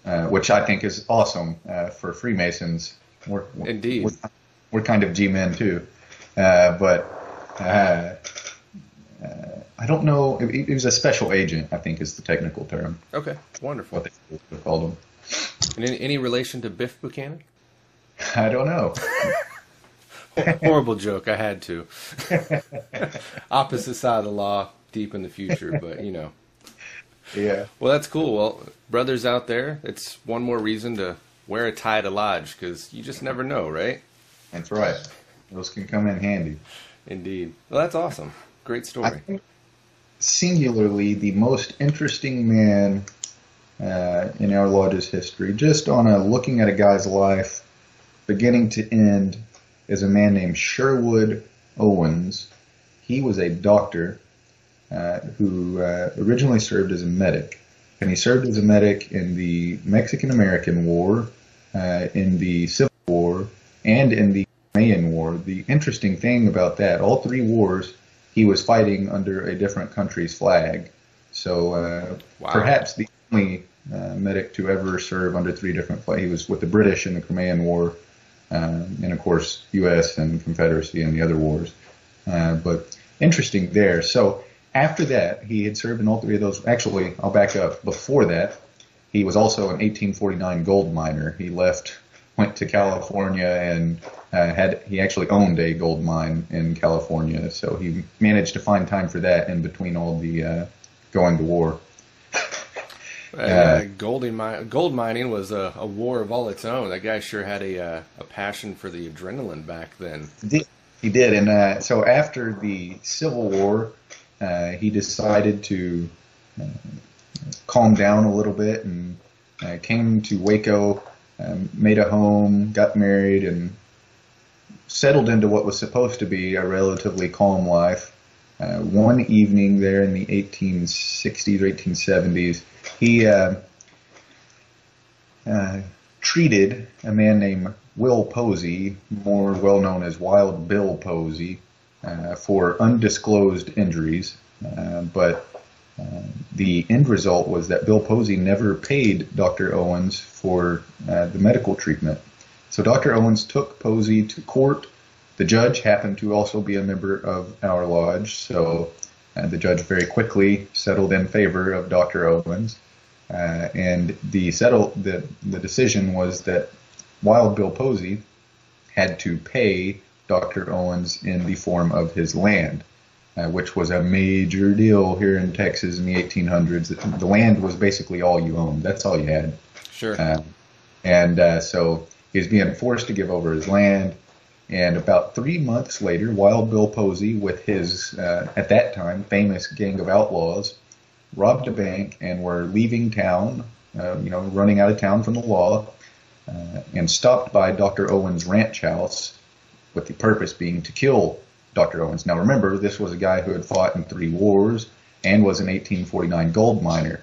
uh, which I think is awesome uh, for Freemasons. We're, Indeed. We're, we're, kind of G-men too. Uh, but uh, uh, I don't know. He was a special agent, I think is the technical term. Okay, wonderful. What they called him. And any, any relation to Biff Buchanan? I don't know. [laughs] [laughs] Horrible joke. I had to. [laughs] Opposite side of the law, deep in the future, but you know. Yeah. Well, that's cool. Well, brothers out there, it's one more reason to wear a tie to lodge because you just never know, right? That's right. Those can come in handy. Indeed. Well, that's awesome. Great story. singularly, the most interesting man uh, in our lodge's history, just on a looking at a guy's life, beginning to end, is a man named Sherwood Owens. He was a doctor uh, who uh, originally served as a medic. And he served as a medic in the Mexican American War, uh, in the Civil War, and in the Crimean War. The interesting thing about that, all three wars, he was fighting under a different country's flag. So uh, wow. perhaps the only uh, medic to ever serve under three different flags. He was with the British in the Crimean War, and of course U.S. and Confederacy and the other wars. Uh, but interesting there. So after that, he had served in all three of those. Actually, I'll back up. Before that, he was also an 1849 gold miner. He left, went to California, and uh, had he actually owned a gold mine in California. So he managed to find time for that in between all the uh, going to war. Uh, uh, gold, mi- gold mining was a, a, war of all its own. That guy sure had a uh, a passion for the adrenaline back then. He did, and uh, so after the Civil War, uh, he decided to uh, calm down a little bit and uh, came to Waco, um, made a home, got married, and settled into what was supposed to be a relatively calm life. Uh, one evening there in the 1860s or 1870s, he uh, uh, treated a man named Will Posey, more well known as Wild Bill Posey, uh, for undisclosed injuries, uh, but uh, the end result was that Bill Posey never paid Dr. Owens for uh, the medical treatment. So Dr. Owens took Posey to court the judge happened to also be a member of our lodge, so uh, the judge very quickly settled in favor of Dr. Owens. Uh, and the settle the the decision was that Wild Bill Posey had to pay Dr. Owens in the form of his land, uh, which was a major deal here in Texas in the 1800s. The land was basically all you owned. That's all you had. Sure. Uh, and uh, so he was being forced to give over his land. And about three months later, Wild Bill Posey, with his, uh, at that time, famous gang of outlaws, robbed a bank and were leaving town, uh, you know, running out of town from the law, uh, and stopped by Dr. Owens' ranch house with the purpose being to kill Dr. Owens. Now remember, this was a guy who had fought in three wars and was an 1849 gold miner.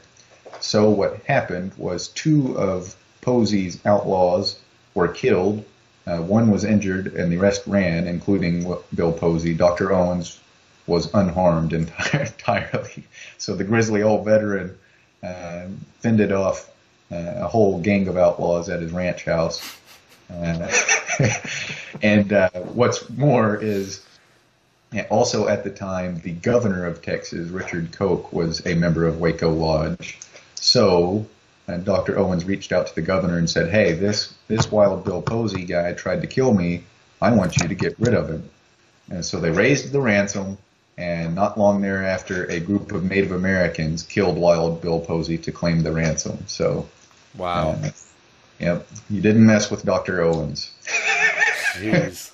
So what happened was two of Posey's outlaws were killed. Uh, one was injured and the rest ran, including Bill Posey. Dr. Owens was unharmed [laughs] entirely. So the grizzly old veteran uh, fended off uh, a whole gang of outlaws at his ranch house. Uh, [laughs] and uh, what's more is also at the time, the governor of Texas, Richard Coke, was a member of Waco Lodge. So uh, Dr. Owens reached out to the governor and said, "Hey, this this Wild Bill Posey guy tried to kill me. I want you to get rid of him." And so they raised the ransom, and not long thereafter, a group of Native Americans killed Wild Bill Posey to claim the ransom. So, wow. Uh, yep, you didn't mess with Dr. Owens. Jeez.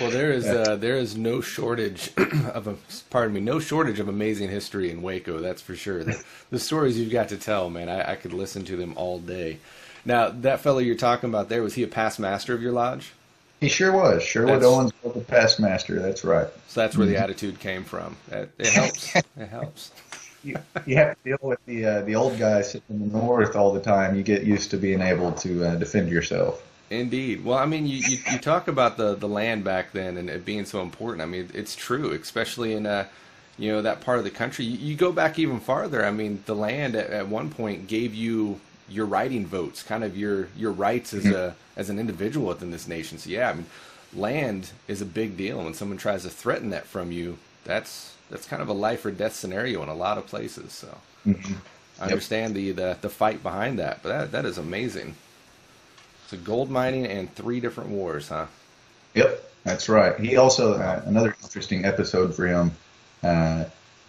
Well, there is [laughs] uh, there is no shortage [clears throat] of a pardon me, no shortage of amazing history in Waco. That's for sure. The, the stories you've got to tell, man, I, I, could listen to them all day. Now, that fellow you're talking about there was he a past master of your lodge? He sure was. Sherwood that's, Owens was the past master. That's right. So that's where the mm-hmm. attitude came from. It, it helps. [laughs] it helps. You, you, have to deal with the uh, the old guy sitting in the north all the time. You get used to being able to uh, defend yourself. Indeed. Well, I mean, you, you, you, talk about the, the land back then and it being so important. I mean, it's true, especially in uh, you know that part of the country. You, you go back even farther. I mean, the land at, at, one point gave you your writing votes, kind of your your rights as a as an individual within this nation. So yeah, I mean, land is a big deal. And when someone tries to threaten that from you, that's that's kind of a life or death scenario in a lot of places. So mm-hmm. I understand the, the the fight behind that, but that that is amazing. So gold mining and three different wars, huh? Yep, that's right. He also uh, another interesting episode for him. Uh,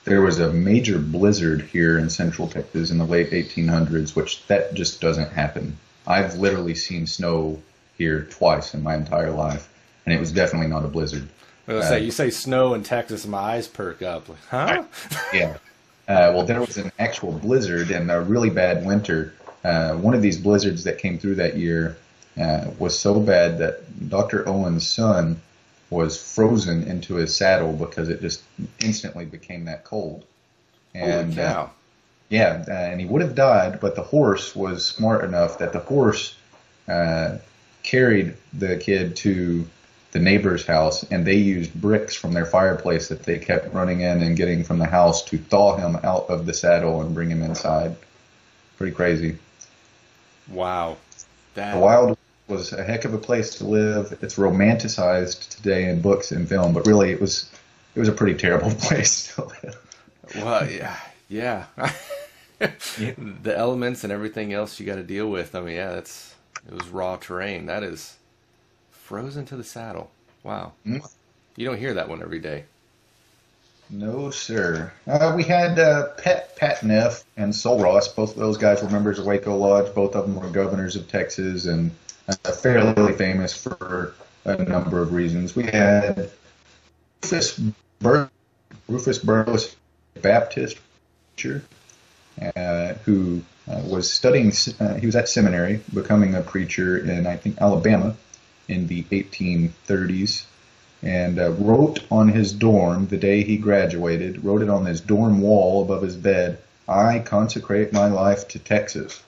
there was a major blizzard here in Central Texas in the late 1800s, which that just doesn't happen. I've literally seen snow here twice in my entire life, and it was definitely not a blizzard. Uh, say you say snow in Texas, and my eyes perk up. Like, huh? yeah. Uh, well, there was an actual blizzard and a really bad winter. Uh, one of these blizzards that came through that year uh, was so bad that Dr. Owen's son was frozen into his saddle because it just instantly became that cold. And Holy cow. Uh, yeah, uh, and he would have died, but the horse was smart enough that the horse uh, carried the kid to the neighbor's house, and they used bricks from their fireplace that they kept running in and getting from the house to thaw him out of the saddle and bring him inside. Pretty crazy. Wow. That... The wild was a heck of a place to live. It's romanticized today in books and film, but really it was it was a pretty terrible [laughs] place to live. Well, yeah, yeah. yeah. [laughs] The elements and everything else you got to deal with. I mean, yeah, that's it was raw terrain. That is frozen to the saddle. Wow. Mm. You don't hear that one every day. No, sir. Uh, we had uh, Pat Pat Neff and Sul Ross. Both of those guys were members of Waco Lodge. Both of them were governors of Texas and uh, fairly famous for a number of reasons. We had Rufus Bur- Rufus Burles, Baptist preacher, uh, who uh, was studying. Uh, he was at seminary, becoming a preacher in I think Alabama in the 1830s, and uh, wrote on his dorm the day he graduated. Wrote it on his dorm wall above his bed. I consecrate my life to Texas.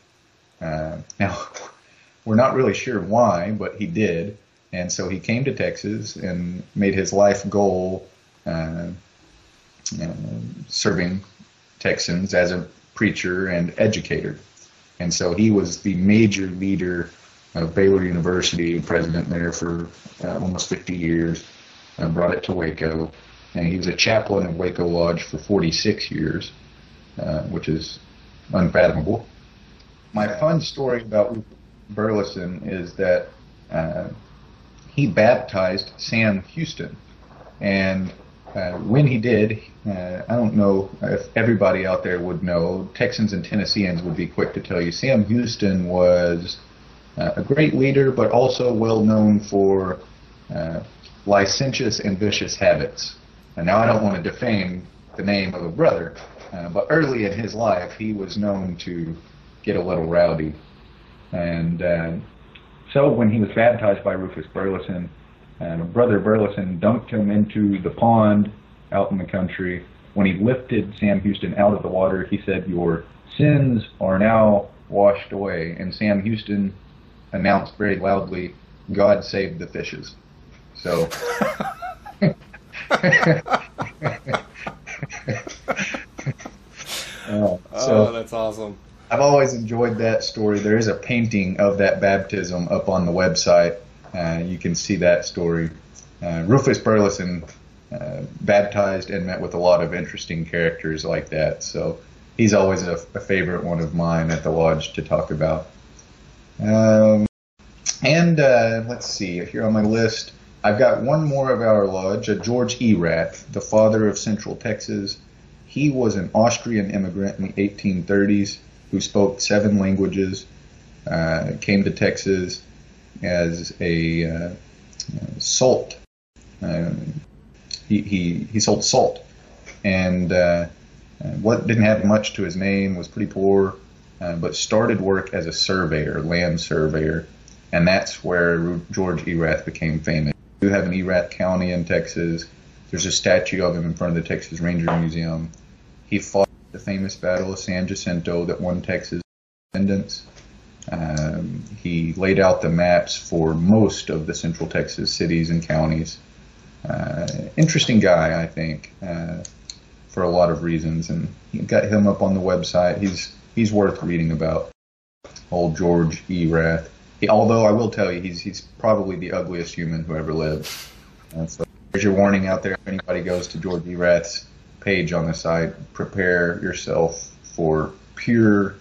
Uh, [laughs] now we're not really sure why, but he did. And so he came to Texas and made his life goal uh, uh, serving Texans as a preacher and educator. And so he was the major leader of Baylor University, president there for uh, almost 50 years. and brought it to Waco. And he was a chaplain of Waco Lodge for 46 years, uh, which is unfathomable. My fun story about Burleson is that uh, he baptized Sam Houston. And uh, when he did, uh, I don't know if everybody out there would know, Texans and Tennesseans would be quick to tell you, Sam Houston was uh, a great leader, but also well known for uh, licentious and vicious habits. And now I don't want to defame the name of a brother, uh, but early in his life, he was known to get a little rowdy. And uh, so when he was baptized by Rufus Burleson, and Brother Burleson dunked him into the pond out in the country. When he lifted Sam Houston out of the water, he said, Your sins are now washed away. And Sam Houston announced very loudly, God saved the fishes. So. [laughs] [laughs] uh, so oh, that's awesome. I've always enjoyed that story. There is a painting of that baptism up on the website. Uh, you can see that story. Uh, Rufus Burleson uh, baptized and met with a lot of interesting characters like that. So he's always a, a favorite one of mine at the lodge to talk about. Um, and uh, let's see, here on my list, I've got one more of our lodge, a George Erath, the father of Central Texas. He was an Austrian immigrant in the 1830s who spoke seven languages, uh, came to Texas as a uh, salt. Um, he, he, he sold salt, and uh, what didn't have much to his name was pretty poor, uh, but started work as a surveyor, land surveyor, and that's where George Erath became famous. We have an Erath County in Texas. There's a statue of him in front of the Texas Ranger Museum. He fought the famous Battle of San Jacinto that won Texas independence. Um, he laid out the maps for most of the Central Texas cities and counties. Uh, interesting guy, I think, uh, for a lot of reasons, and you got him up on the website. He's he's worth reading about. Old George Erath. He, although I will tell you, he's he's probably the ugliest human who ever lived. And so there's your warning out there. If anybody goes to George Erath's page on the site, prepare yourself for pure,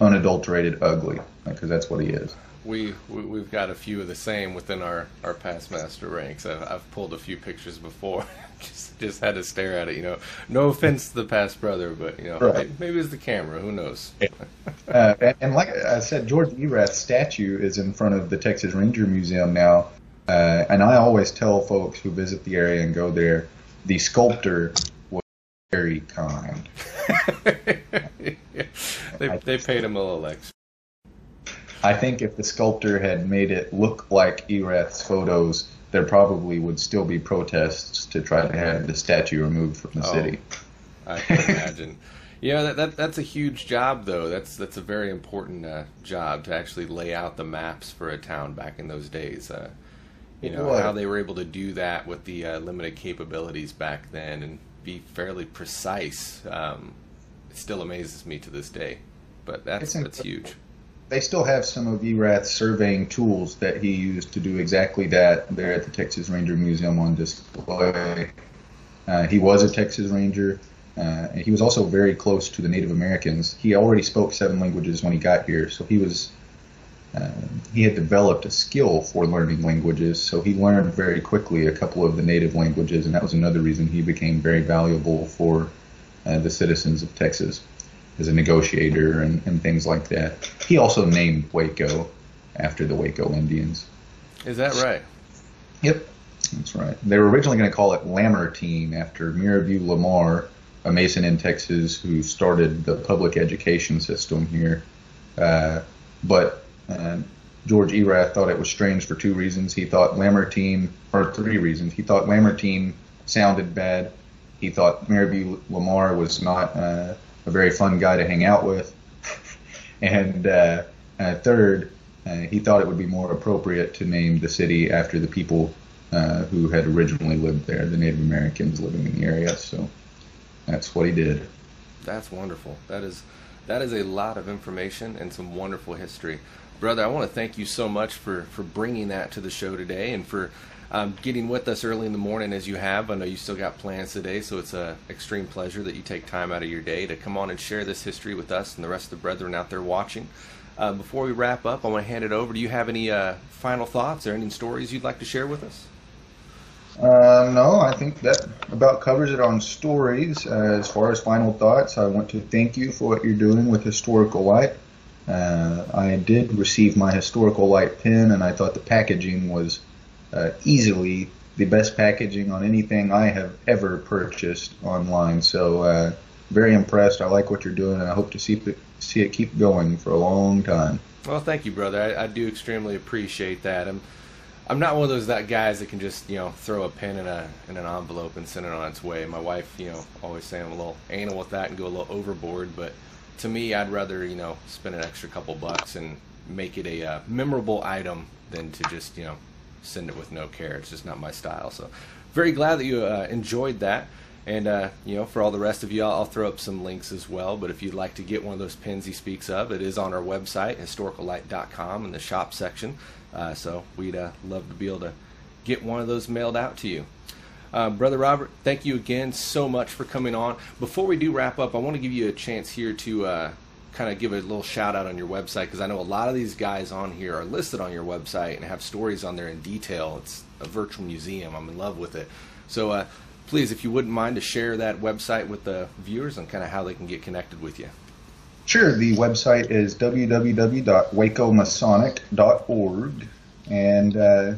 unadulterated ugly, because that's what he is. We, we have got a few of the same within our our past master ranks. I've, I've pulled a few pictures before. [laughs] just just had to stare at it. You know, no offense to the past brother, but you know, right. maybe, maybe, it's the camera. Who knows? [laughs] uh, and, and, like I said, George Erath's statue is in front of the Texas Ranger Museum now. Uh, and I always tell folks who visit the area and go there, the sculptor very kind. [laughs] they, they paid him a little extra. I think if the sculptor had made it look like Erath's photos, there probably would still be protests to try to have the statue removed from the oh, city. I can imagine. [laughs] yeah, that, that, that's a huge job, though. That's that's a very important uh, job to actually lay out the maps for a town back in those days. Uh, you know what? how they were able to do that with the uh, limited capabilities back then, and be fairly precise. Um, it still amazes me to this day, but that's that's huge. They still have some of Erath's surveying tools that he used to do exactly that there at the Texas Ranger Museum on display. Uh, he was a Texas Ranger. Uh, he was also very close to the Native Americans. He already spoke seven languages when he got here, so he was uh, he had developed a skill for learning languages, so he learned very quickly a couple of the native languages, and that was another reason he became very valuable for uh, the citizens of Texas as a negotiator and, and things like that. He also named Waco after the Waco Indians. Is that right? Yep, that's right. They were originally going to call it Lamartine after Mirabeau Lamar, a Mason in Texas who started the public education system here. Uh, but and George Erath thought it was strange for two reasons. He thought Lamartine, or three reasons. He thought Lamartine sounded bad. He thought Mirabeau Lamar was not uh, a very fun guy to hang out with. [laughs] and uh, uh, third, uh, he thought it would be more appropriate to name the city after the people uh, who had originally lived there, the Native Americans living in the area. So that's what he did. That's wonderful. That is That is a lot of information and some wonderful history. Brother, I want to thank you so much for, for bringing that to the show today and for um, getting with us early in the morning as you have. I know you still got plans today, so it's an extreme pleasure that you take time out of your day to come on and share this history with us and the rest of the brethren out there watching. Uh, before we wrap up, I want to hand it over. Do you have any uh, final thoughts or any stories you'd like to share with us? Uh, no, I think that about covers it on stories. Uh, as far as final thoughts, I want to thank you for what you're doing with Historical Light. Uh, I did receive my Historical Light pen, and I thought the packaging was uh, easily the best packaging on anything I have ever purchased online. So, uh, very impressed. I like what you're doing, and I hope to see see it keep going for a long time. Well, thank you, brother. I, I do extremely appreciate that. I'm, I'm not one of those that guys that can just you know throw a pen in a in an envelope and send it on its way. My wife, you know, always saying I'm a little anal with that and go a little overboard, but to me, I'd rather you know spend an extra couple bucks and make it a uh, memorable item than to just you know send it with no care. It's just not my style. So, very glad that you uh, enjoyed that. And uh, you know, for all the rest of you, I'll, throw up some links as well. But if you'd like to get one of those pins he speaks of, it is on our website, historicallight.com, in the shop section. Uh, so we'd uh, love to be able to get one of those mailed out to you. Uh, Brother Robert, thank you again so much for coming on. Before we do wrap up, I want to give you a chance here to uh, kind of give a little shout out on your website because I know a lot of these guys on here are listed on your website and have stories on there in detail. It's a virtual museum. I'm in love with it. So uh, please, if you wouldn't mind to share that website with the viewers and kind of how they can get connected with you. Sure. The website is www.wacomasonic.org. And uh,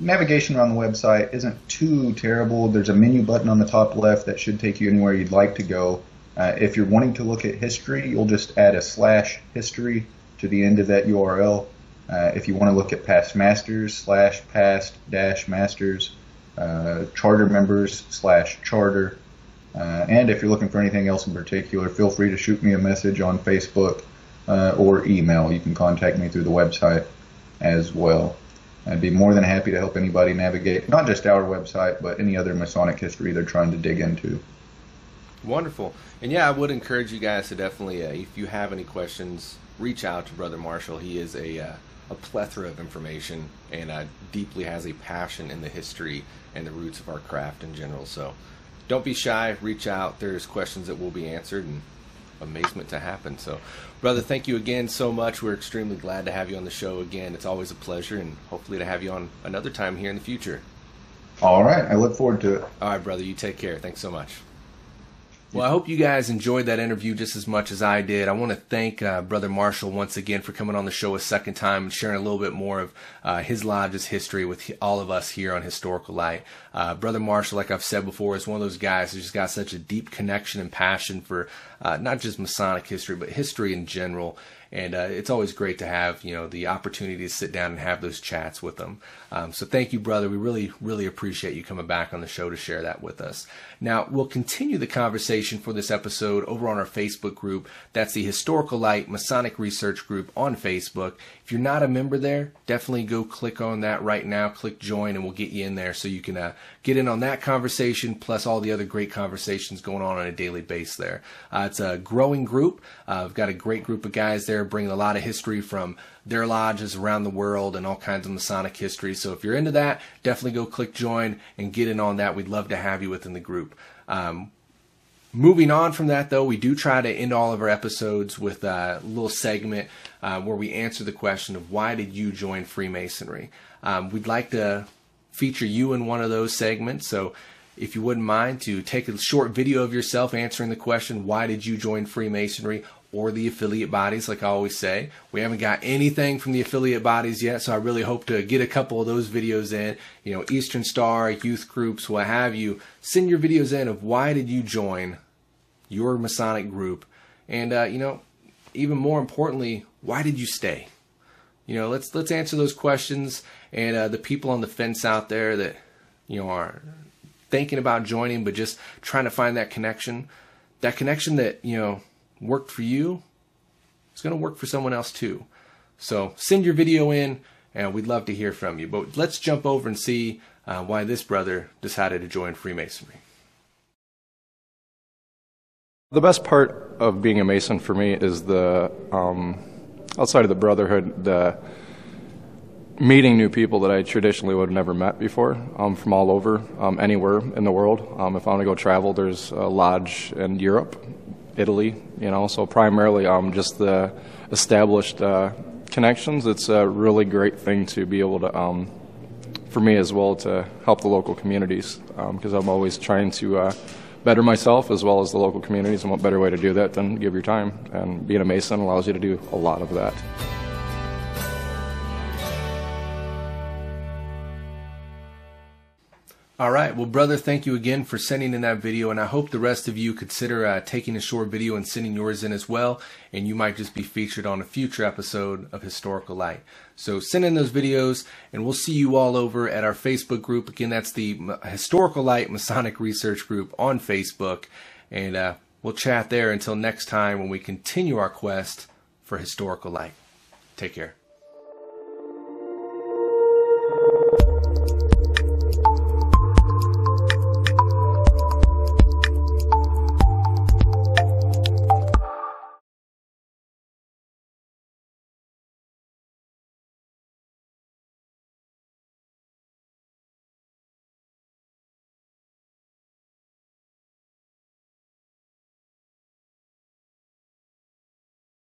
navigation around the website isn't too terrible. There's a menu button on the top left that should take you anywhere you'd like to go. Uh, if you're wanting to look at history, you'll just add a slash history to the end of that URL. Uh, if you want to look at past masters, slash past dash masters, uh, charter members, slash charter. Uh, and if you're looking for anything else in particular, feel free to shoot me a message on Facebook uh, or email. You can contact me through the website as well. I'd be more than happy to help anybody navigate not just our website, but any other Masonic history they're trying to dig into. Wonderful. And yeah, I would encourage you guys to definitely, uh, if you have any questions, reach out to Brother Marshall. He is a, uh, a plethora of information and uh, deeply has a passion in the history and the roots of our craft in general. So don't be shy, reach out. There's questions that will be answered and amazement to happen. So, brother, thank you again so much. We're extremely glad to have you on the show again. It's always a pleasure and hopefully to have you on another time here in the future. All right. I look forward to it. All right, brother. You take care. Thanks so much. Well, I hope you guys enjoyed that interview just as much as I did. I want to thank uh, Brother Marshall once again for coming on the show a second time and sharing a little bit more of uh, his lodge's history with all of us here on Historical Light. Uh, Brother Marshall, like I've said before, is one of those guys who's just got such a deep connection and passion for uh, not just Masonic history, but history in general and uh, it's always great to have you know the opportunity to sit down and have those chats with them. Um, so thank you, brother. We really really appreciate you coming back on the show to share that with us. Now we'll continue the conversation for this episode over on our Facebook group. That's the Historical Light Masonic Research Group on Facebook. If you're not a member there, definitely go click on that right now. Click join, and we'll get you in there so you can uh, get in on that conversation plus all the other great conversations going on on a daily basis. There, uh, it's a growing group. Uh, I've got a great group of guys there bringing a lot of history from their lodges around the world and all kinds of Masonic history. So if you're into that, definitely go click join and get in on that. We'd love to have you within the group. Um, Moving on from that, though, we do try to end all of our episodes with a little segment uh, where we answer the question of why did you join Freemasonry? Um, we'd like to feature you in one of those segments. So if you wouldn't mind to take a short video of yourself answering the question, why did you join Freemasonry? Or the affiliate bodies, like I always say. We haven't got anything from the affiliate bodies yet, so I really hope to get a couple of those videos in. You know, Eastern Star, youth groups, what have you. Send your videos in of why did you join your Masonic group, and uh, you know, even more importantly, why did you stay? You know, let's let's answer those questions. And uh, the people on the fence out there that you know are thinking about joining, but just trying to find that connection, that connection that you know worked for you, is going to work for someone else too. So send your video in, and we'd love to hear from you. But let's jump over and see uh, why this brother decided to join Freemasonry. The best part of being a Mason for me is the um, outside of the brotherhood, the meeting new people that I traditionally would have never met before um, from all over, um, anywhere in the world. Um, if I want to go travel, there's a lodge in Europe, Italy, you know, so primarily um, just the established uh, connections. It's a really great thing to be able to, um, for me as well, to help the local communities because I'm always trying to. Better myself as well as the local communities, and what better way to do that than give your time? And being a Mason allows you to do a lot of that. All right. Well, brother, thank you again for sending in that video. And I hope the rest of you consider uh, taking a short video and sending yours in as well. And you might just be featured on a future episode of Historical Light. So send in those videos, and we'll see you all over at our Facebook group. Again, that's the Historical Light Masonic Research Group on Facebook. And uh, we'll chat there until next time when we continue our quest for Historical Light. Take care.